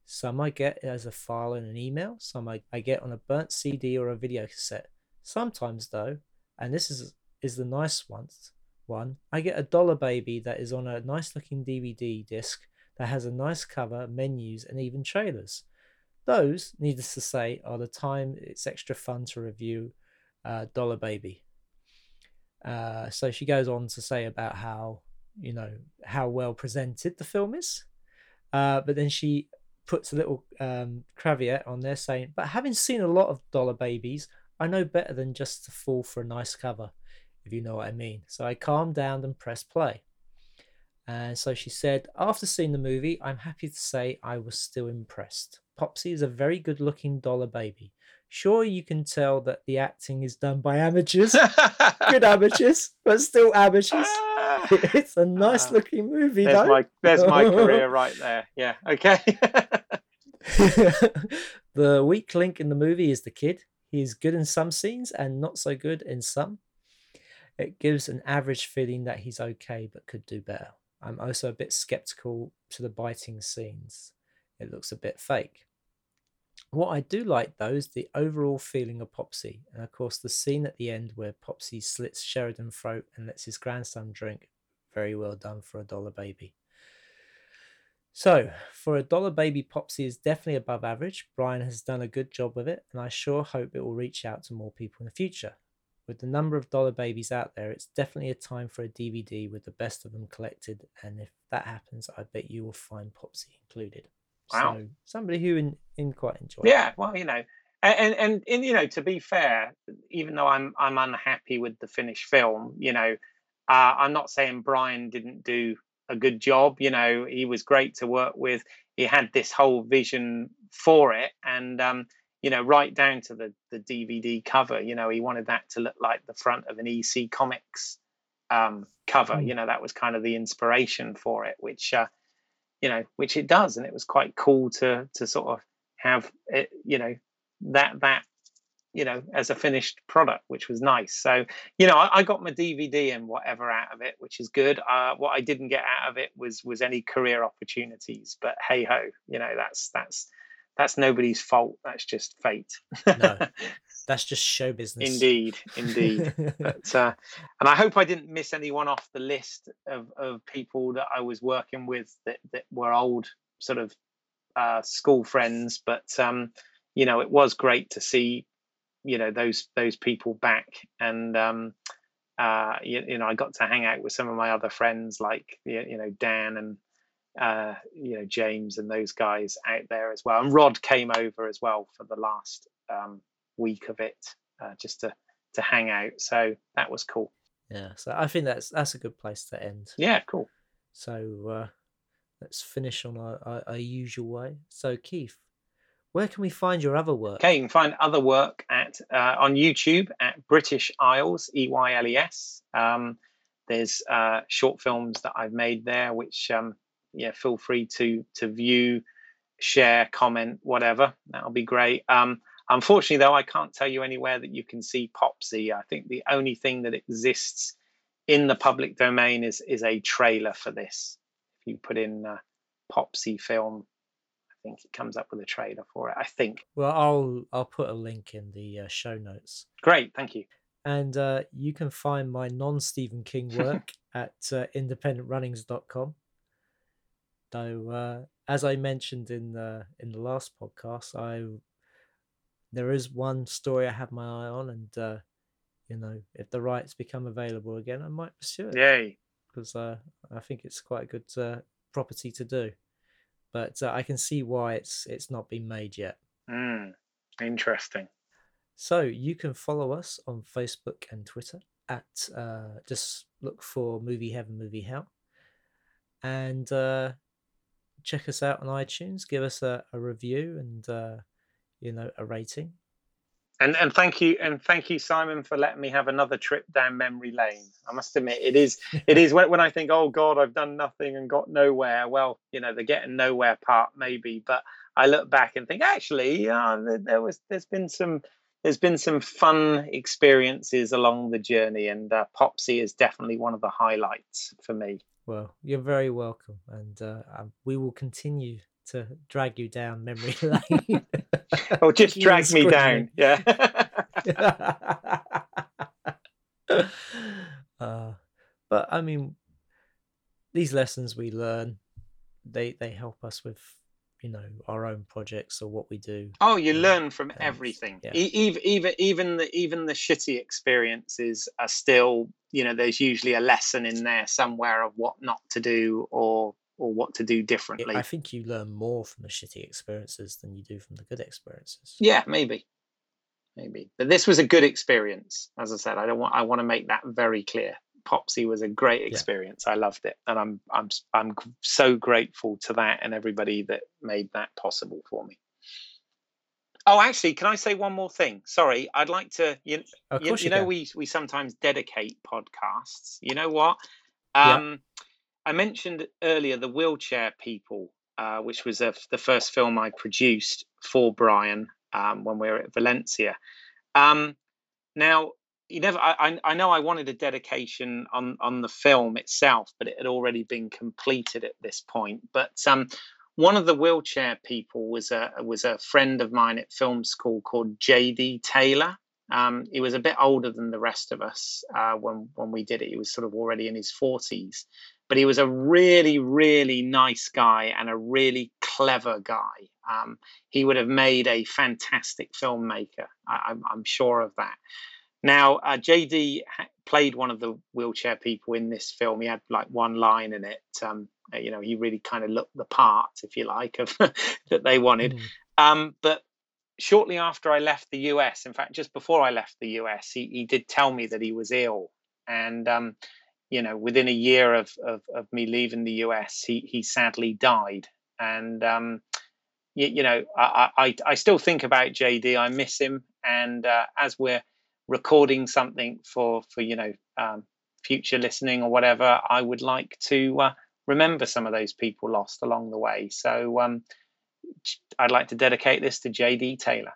Some I get as a file in an email, some I, I get on a burnt CD or a video cassette. Sometimes, though, and this is is the nice ones, one, I get a dollar baby that is on a nice looking DVD disc that has a nice cover, menus, and even trailers. Those, needless to say, are the time it's extra fun to review uh, Dollar Baby. Uh, so she goes on to say about how you know how well presented the film is, uh, but then she puts a little um, caveat on there saying, "But having seen a lot of Dollar Babies, I know better than just to fall for a nice cover if you know what I mean. So I calmed down and pressed play. And so she said, after seeing the movie, I'm happy to say I was still impressed. Popsy is a very good looking dollar baby. Sure, you can tell that the acting is done by amateurs, good amateurs, but still amateurs. it's a nice ah. looking movie, there's though. My, there's my career right there. Yeah, okay. the weak link in the movie is the kid. He is good in some scenes and not so good in some. It gives an average feeling that he's okay but could do better. I'm also a bit skeptical to the biting scenes. It looks a bit fake. What I do like though is the overall feeling of Popsy, and of course the scene at the end where Popsy slits Sheridan's throat and lets his grandson drink. Very well done for a dollar baby. So, for a dollar baby, Popsy is definitely above average. Brian has done a good job with it, and I sure hope it will reach out to more people in the future with the number of dollar babies out there, it's definitely a time for a DVD with the best of them collected. And if that happens, I bet you will find Popsy included. Wow. So somebody who in, in quite enjoy. Yeah, well, you know, and, and and you know, to be fair, even though I'm I'm unhappy with the finished film, you know, uh, I'm not saying Brian didn't do a good job. You know, he was great to work with. He had this whole vision for it, and um, you know, right down to the the DVD cover. You know, he wanted that to look like the front of an EC Comics um, cover. Mm. You know, that was kind of the inspiration for it, which uh, you know, which it does, and it was quite cool to to sort of have it. You know, that that you know, as a finished product, which was nice. So, you know, I, I got my DVD and whatever out of it, which is good. Uh, what I didn't get out of it was was any career opportunities. But hey ho, you know, that's that's that's nobody's fault. That's just fate. no, that's just show business. Indeed, indeed. but uh, and I hope I didn't miss anyone off the list of of people that I was working with that that were old sort of uh, school friends. But um, you know, it was great to see you know those those people back and um, uh, you, you know I got to hang out with some of my other friends like you know Dan and uh, you know James and those guys out there as well. And Rod came over as well for the last um, week of it, uh, just to to hang out. So that was cool. Yeah, so I think that's that's a good place to end. Yeah, cool. So uh, let's finish on our, our, our usual way. So Keith, where can we find your other work? Okay, you can find other work at uh, on YouTube at British Eyles E Y L E S. Um, there's uh, short films that I've made there, which um, yeah, feel free to to view, share, comment, whatever. That'll be great. Um, unfortunately, though, I can't tell you anywhere that you can see Popsy. I think the only thing that exists in the public domain is is a trailer for this. If you put in uh, Popsy film, I think it comes up with a trailer for it. I think. Well, I'll I'll put a link in the uh, show notes. Great, thank you. And uh, you can find my non Stephen King work at uh, independentrunnings.com. Though, uh, as I mentioned in the in the last podcast, I there is one story I have my eye on, and uh, you know, if the rights become available again, I might pursue it. Yay! Because uh, I think it's quite a good uh, property to do, but uh, I can see why it's it's not been made yet. Mm, interesting. So you can follow us on Facebook and Twitter at uh, just look for Movie Heaven, Movie Hell, and uh, check us out on iTunes. Give us a, a review and uh, you know a rating. And and thank you and thank you Simon for letting me have another trip down memory lane. I must admit it is it is when, when I think oh God I've done nothing and got nowhere. Well you know the getting nowhere part maybe, but I look back and think actually uh, there, there was there's been some there's been some fun experiences along the journey, and uh, Popsy is definitely one of the highlights for me. Well, you're very welcome, and uh, um, we will continue to drag you down memory lane. oh, just drag me down, yeah. uh, but I mean, these lessons we learn, they they help us with you know our own projects or what we do oh you learn from everything yeah. even even even the even the shitty experiences are still you know there's usually a lesson in there somewhere of what not to do or or what to do differently i think you learn more from the shitty experiences than you do from the good experiences yeah maybe maybe but this was a good experience as i said i don't want i want to make that very clear Popsy was a great experience. Yeah. I loved it, and I'm I'm I'm so grateful to that and everybody that made that possible for me. Oh, actually, can I say one more thing? Sorry, I'd like to. You, you, you, know, we we sometimes dedicate podcasts. You know what? Um, yeah. I mentioned earlier the wheelchair people, uh, which was a, the first film I produced for Brian um, when we were at Valencia. Um, now, you never I, I know I wanted a dedication on on the film itself, but it had already been completed at this point. But um, one of the wheelchair people was a was a friend of mine at film school called J.D. Taylor. Um, he was a bit older than the rest of us uh, when when we did it. He was sort of already in his forties, but he was a really really nice guy and a really clever guy. Um, he would have made a fantastic filmmaker. I, I'm, I'm sure of that. Now, uh, JD played one of the wheelchair people in this film. He had like one line in it. Um, you know, he really kind of looked the part, if you like, of that they wanted. Mm. Um, but shortly after I left the US, in fact, just before I left the US, he, he did tell me that he was ill. And, um, you know, within a year of, of, of, me leaving the US, he, he sadly died. And, um, you, you, know, I, I, I still think about JD. I miss him. And uh, as we're recording something for for you know um, future listening or whatever, I would like to uh, remember some of those people lost along the way. So um, I'd like to dedicate this to JD Taylor.